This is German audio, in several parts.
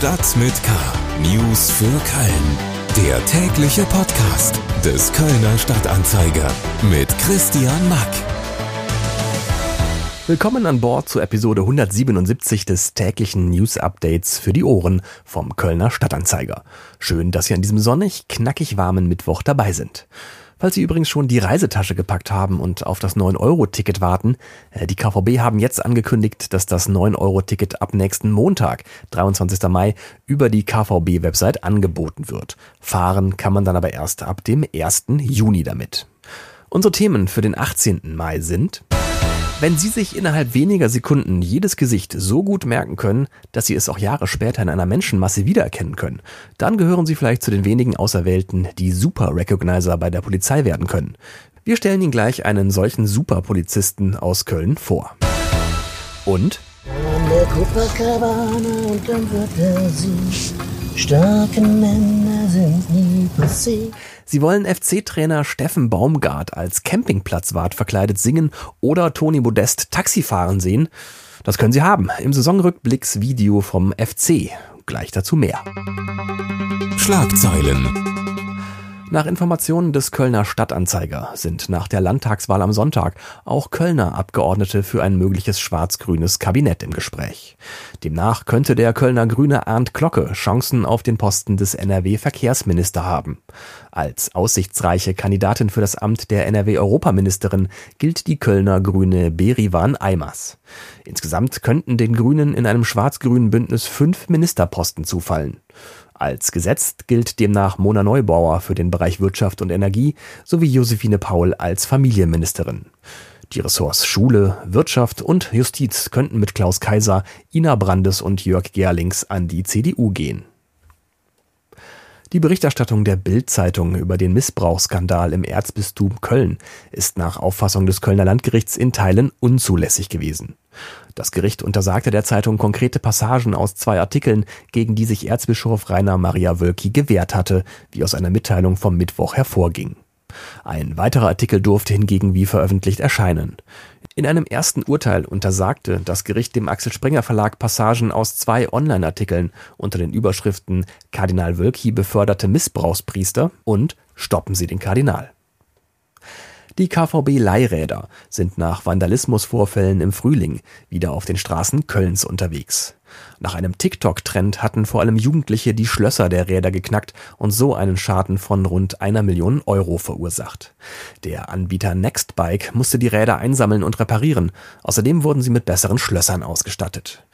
Stadt mit K. News für Köln. Der tägliche Podcast des Kölner Stadtanzeiger mit Christian Mack. Willkommen an Bord zur Episode 177 des täglichen News Updates für die Ohren vom Kölner Stadtanzeiger. Schön, dass Sie an diesem sonnig, knackig warmen Mittwoch dabei sind. Falls Sie übrigens schon die Reisetasche gepackt haben und auf das 9-Euro-Ticket warten, äh, die KVB haben jetzt angekündigt, dass das 9-Euro-Ticket ab nächsten Montag, 23. Mai, über die KVB-Website angeboten wird. Fahren kann man dann aber erst ab dem 1. Juni damit. Unsere Themen für den 18. Mai sind wenn Sie sich innerhalb weniger Sekunden jedes Gesicht so gut merken können, dass Sie es auch Jahre später in einer Menschenmasse wiedererkennen können, dann gehören Sie vielleicht zu den wenigen Auserwählten, die Super Recognizer bei der Polizei werden können. Wir stellen Ihnen gleich einen solchen Superpolizisten aus Köln vor. Und? An der Copacabana und dann. Starke Männer sind nie passiert. Sie wollen FC-Trainer Steffen Baumgart als Campingplatzwart verkleidet singen oder Toni Modest Taxi fahren sehen. Das können Sie haben im Saisonrückblicksvideo vom FC. Gleich dazu mehr. Schlagzeilen nach Informationen des Kölner Stadtanzeiger sind nach der Landtagswahl am Sonntag auch Kölner Abgeordnete für ein mögliches schwarz-grünes Kabinett im Gespräch. Demnach könnte der Kölner Grüne Arndt Glocke Chancen auf den Posten des NRW-Verkehrsminister haben. Als aussichtsreiche Kandidatin für das Amt der NRW-Europaministerin gilt die Kölner Grüne Berivan Eimers. Insgesamt könnten den Grünen in einem schwarz-grünen Bündnis fünf Ministerposten zufallen. Als gesetzt gilt demnach Mona Neubauer für den Bereich Wirtschaft und Energie sowie Josephine Paul als Familienministerin. Die Ressorts Schule, Wirtschaft und Justiz könnten mit Klaus Kaiser, Ina Brandes und Jörg Gerlings an die CDU gehen. Die Berichterstattung der Bild-Zeitung über den Missbrauchsskandal im Erzbistum Köln ist nach Auffassung des Kölner Landgerichts in Teilen unzulässig gewesen. Das Gericht untersagte der Zeitung konkrete Passagen aus zwei Artikeln, gegen die sich Erzbischof Rainer Maria Wölki gewehrt hatte, wie aus einer Mitteilung vom Mittwoch hervorging. Ein weiterer Artikel durfte hingegen wie veröffentlicht erscheinen. In einem ersten Urteil untersagte das Gericht dem Axel Springer Verlag Passagen aus zwei Online-Artikeln unter den Überschriften Kardinal Wölki beförderte Missbrauchspriester und Stoppen Sie den Kardinal. Die KVB-Leihräder sind nach Vandalismusvorfällen im Frühling wieder auf den Straßen Kölns unterwegs. Nach einem TikTok-Trend hatten vor allem Jugendliche die Schlösser der Räder geknackt und so einen Schaden von rund einer Million Euro verursacht. Der Anbieter Nextbike musste die Räder einsammeln und reparieren. Außerdem wurden sie mit besseren Schlössern ausgestattet.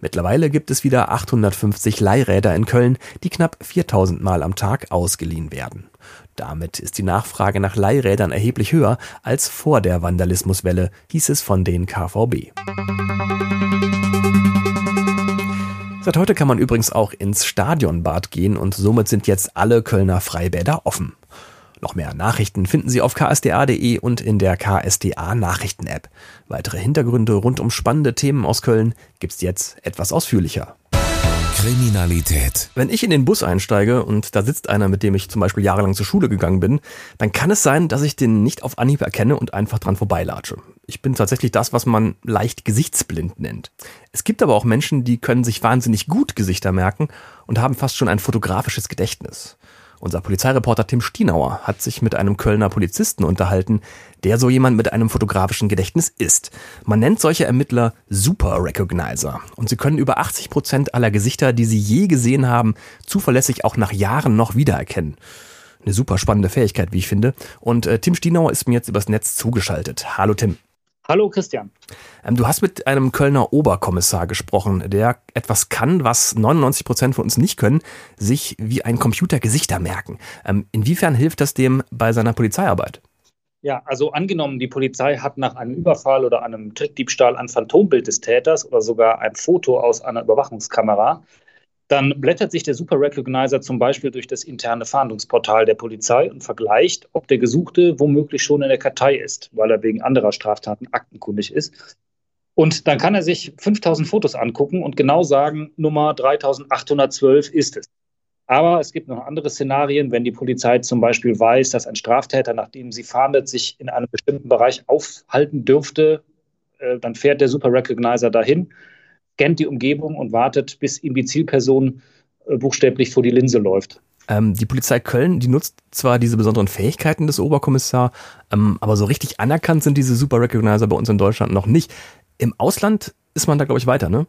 Mittlerweile gibt es wieder 850 Leihräder in Köln, die knapp 4000 Mal am Tag ausgeliehen werden. Damit ist die Nachfrage nach Leihrädern erheblich höher als vor der Vandalismuswelle, hieß es von den KVB. Seit heute kann man übrigens auch ins Stadionbad gehen und somit sind jetzt alle Kölner Freibäder offen. Noch mehr Nachrichten finden Sie auf ksda.de und in der KSDA Nachrichten-App. Weitere Hintergründe rund um spannende Themen aus Köln gibt's jetzt etwas ausführlicher. Kriminalität. Wenn ich in den Bus einsteige und da sitzt einer, mit dem ich zum Beispiel jahrelang zur Schule gegangen bin, dann kann es sein, dass ich den nicht auf Anhieb erkenne und einfach dran vorbeilatsche. Ich bin tatsächlich das, was man leicht gesichtsblind nennt. Es gibt aber auch Menschen, die können sich wahnsinnig gut Gesichter merken und haben fast schon ein fotografisches Gedächtnis. Unser Polizeireporter Tim Stienauer hat sich mit einem Kölner Polizisten unterhalten, der so jemand mit einem fotografischen Gedächtnis ist. Man nennt solche Ermittler Super Recognizer und sie können über 80 Prozent aller Gesichter, die sie je gesehen haben, zuverlässig auch nach Jahren noch wiedererkennen. Eine super spannende Fähigkeit, wie ich finde. Und äh, Tim Stienauer ist mir jetzt übers Netz zugeschaltet. Hallo Tim. Hallo Christian. Ähm, du hast mit einem Kölner Oberkommissar gesprochen, der etwas kann, was 99 Prozent von uns nicht können, sich wie ein Computer Gesichter merken. Ähm, inwiefern hilft das dem bei seiner Polizeiarbeit? Ja, also angenommen, die Polizei hat nach einem Überfall oder einem Trickdiebstahl ein Phantombild des Täters oder sogar ein Foto aus einer Überwachungskamera, dann blättert sich der Super Recognizer zum Beispiel durch das interne Fahndungsportal der Polizei und vergleicht, ob der Gesuchte womöglich schon in der Kartei ist, weil er wegen anderer Straftaten aktenkundig ist. Und dann kann er sich 5000 Fotos angucken und genau sagen, Nummer 3812 ist es. Aber es gibt noch andere Szenarien, wenn die Polizei zum Beispiel weiß, dass ein Straftäter, nachdem sie fahndet, sich in einem bestimmten Bereich aufhalten dürfte, äh, dann fährt der Super Recognizer dahin scannt die Umgebung und wartet, bis ihm die Zielperson äh, buchstäblich vor die Linse läuft. Ähm, die Polizei Köln, die nutzt zwar diese besonderen Fähigkeiten des Oberkommissars, ähm, aber so richtig anerkannt sind diese Super Recognizer bei uns in Deutschland noch nicht. Im Ausland ist man da, glaube ich, weiter, ne?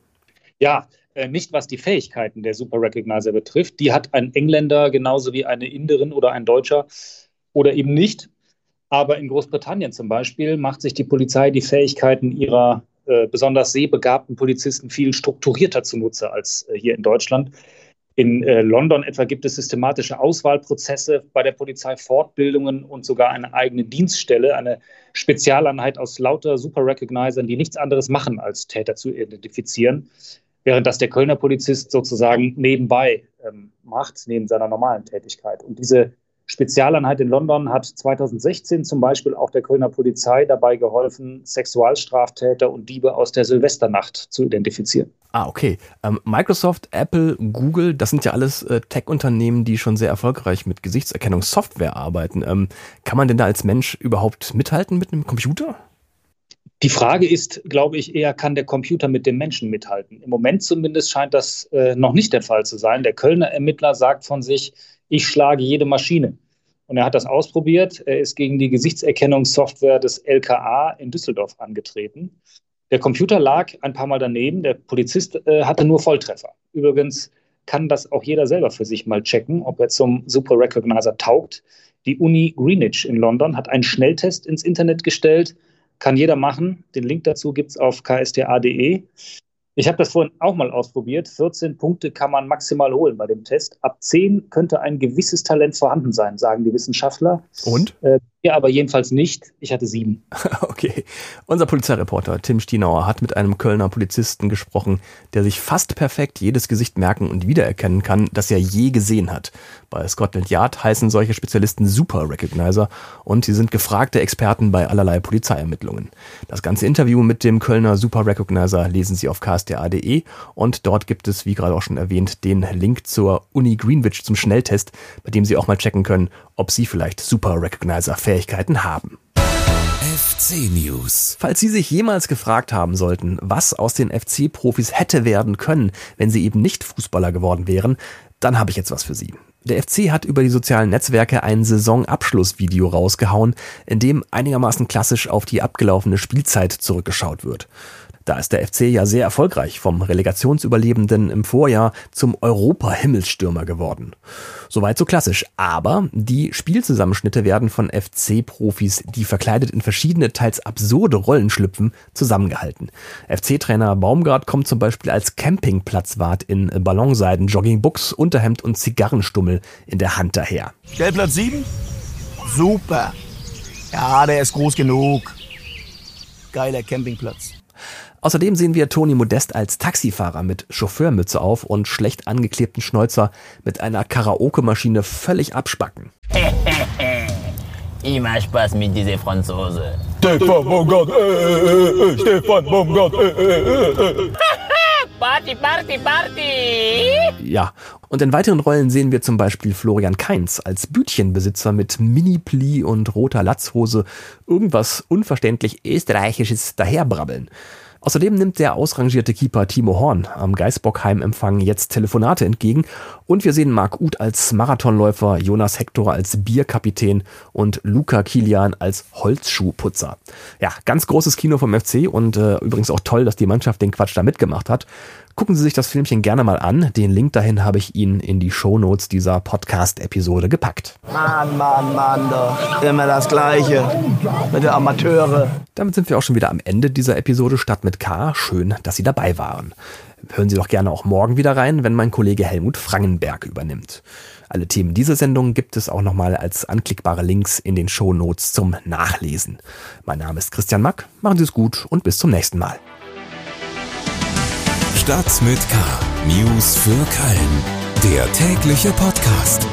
Ja, äh, nicht was die Fähigkeiten der Super Recognizer betrifft. Die hat ein Engländer genauso wie eine Inderin oder ein Deutscher oder eben nicht. Aber in Großbritannien zum Beispiel macht sich die Polizei die Fähigkeiten ihrer äh, besonders sehbegabten Polizisten viel strukturierter zunutze als äh, hier in Deutschland. In äh, London etwa gibt es systematische Auswahlprozesse bei der Polizei, Fortbildungen und sogar eine eigene Dienststelle, eine Spezialeinheit aus lauter Super Recognizern, die nichts anderes machen, als Täter zu identifizieren, während das der Kölner Polizist sozusagen nebenbei ähm, macht, neben seiner normalen Tätigkeit. Und diese Spezialeinheit in London hat 2016 zum Beispiel auch der Kölner Polizei dabei geholfen, Sexualstraftäter und Diebe aus der Silvesternacht zu identifizieren. Ah, okay. Ähm, Microsoft, Apple, Google, das sind ja alles äh, Tech-Unternehmen, die schon sehr erfolgreich mit Gesichtserkennungssoftware arbeiten. Ähm, kann man denn da als Mensch überhaupt mithalten mit einem Computer? Die Frage ist, glaube ich, eher, kann der Computer mit dem Menschen mithalten? Im Moment zumindest scheint das äh, noch nicht der Fall zu sein. Der Kölner Ermittler sagt von sich, ich schlage jede Maschine. Und er hat das ausprobiert. Er ist gegen die Gesichtserkennungssoftware des LKA in Düsseldorf angetreten. Der Computer lag ein paar Mal daneben. Der Polizist äh, hatte nur Volltreffer. Übrigens kann das auch jeder selber für sich mal checken, ob er zum Super Recognizer taugt. Die Uni Greenwich in London hat einen Schnelltest ins Internet gestellt. Kann jeder machen. Den Link dazu gibt es auf ksta.de. Ich habe das vorhin auch mal ausprobiert. 14 Punkte kann man maximal holen bei dem Test. Ab 10 könnte ein gewisses Talent vorhanden sein, sagen die Wissenschaftler. Und? Äh, ja, aber jedenfalls nicht. Ich hatte sieben. Okay. Unser Polizeireporter Tim Stienauer hat mit einem Kölner Polizisten gesprochen, der sich fast perfekt jedes Gesicht merken und wiedererkennen kann, das er je gesehen hat. Bei Scotland Yard heißen solche Spezialisten Super Recognizer und sie sind gefragte Experten bei allerlei Polizeiermittlungen. Das ganze Interview mit dem Kölner Super Recognizer lesen Sie auf ksta.de und dort gibt es, wie gerade auch schon erwähnt, den Link zur Uni Greenwich zum Schnelltest, bei dem Sie auch mal checken können, ob Sie vielleicht Super Recognizer Fähigkeiten haben. FC News. Falls Sie sich jemals gefragt haben sollten, was aus den FC-Profis hätte werden können, wenn sie eben nicht Fußballer geworden wären, dann habe ich jetzt was für Sie. Der FC hat über die sozialen Netzwerke ein Saisonabschlussvideo rausgehauen, in dem einigermaßen klassisch auf die abgelaufene Spielzeit zurückgeschaut wird. Da ist der FC ja sehr erfolgreich vom Relegationsüberlebenden im Vorjahr zum Europa-Himmelsstürmer geworden. Soweit so klassisch. Aber die Spielzusammenschnitte werden von FC-Profis, die verkleidet in verschiedene, teils absurde Rollen schlüpfen, zusammengehalten. FC-Trainer Baumgart kommt zum Beispiel als Campingplatzwart in Ballonseiden, Joggingbuchs, Unterhemd und Zigarrenstummel in der Hand daher. Stellplatz 7? Super. Ja, der ist groß genug. Geiler Campingplatz. Außerdem sehen wir Toni Modest als Taxifahrer mit Chauffeurmütze auf und schlecht angeklebten Schnäuzer mit einer Karaoke-Maschine völlig abspacken. Immer Spaß mit dieser Franzose. Stefan Baumgart, äh, äh, äh, Stefan Baumgart, äh, äh, äh. Party, Party, Party! Ja, und in weiteren Rollen sehen wir zum Beispiel Florian Kainz als Bütchenbesitzer mit Mini-Pli und roter Latzhose irgendwas unverständlich Österreichisches daherbrabbeln. Außerdem nimmt der ausrangierte Keeper Timo Horn am Geisbockheim-Empfang jetzt Telefonate entgegen und wir sehen Marc Uth als Marathonläufer, Jonas Hector als Bierkapitän und Luca Kilian als Holzschuhputzer. Ja, ganz großes Kino vom FC und äh, übrigens auch toll, dass die Mannschaft den Quatsch da mitgemacht hat. Gucken Sie sich das Filmchen gerne mal an. Den Link dahin habe ich Ihnen in die Shownotes dieser Podcast-Episode gepackt. Mann, Mann, Mann, doch. Immer das Gleiche. Mit der Amateure. Damit sind wir auch schon wieder am Ende dieser Episode Stadt mit K. Schön, dass Sie dabei waren. Hören Sie doch gerne auch morgen wieder rein, wenn mein Kollege Helmut Frangenberg übernimmt. Alle Themen dieser Sendung gibt es auch nochmal als anklickbare Links in den Shownotes zum Nachlesen. Mein Name ist Christian Mack. Machen Sie es gut und bis zum nächsten Mal. Stadt mit K. News für Köln. Der tägliche Podcast.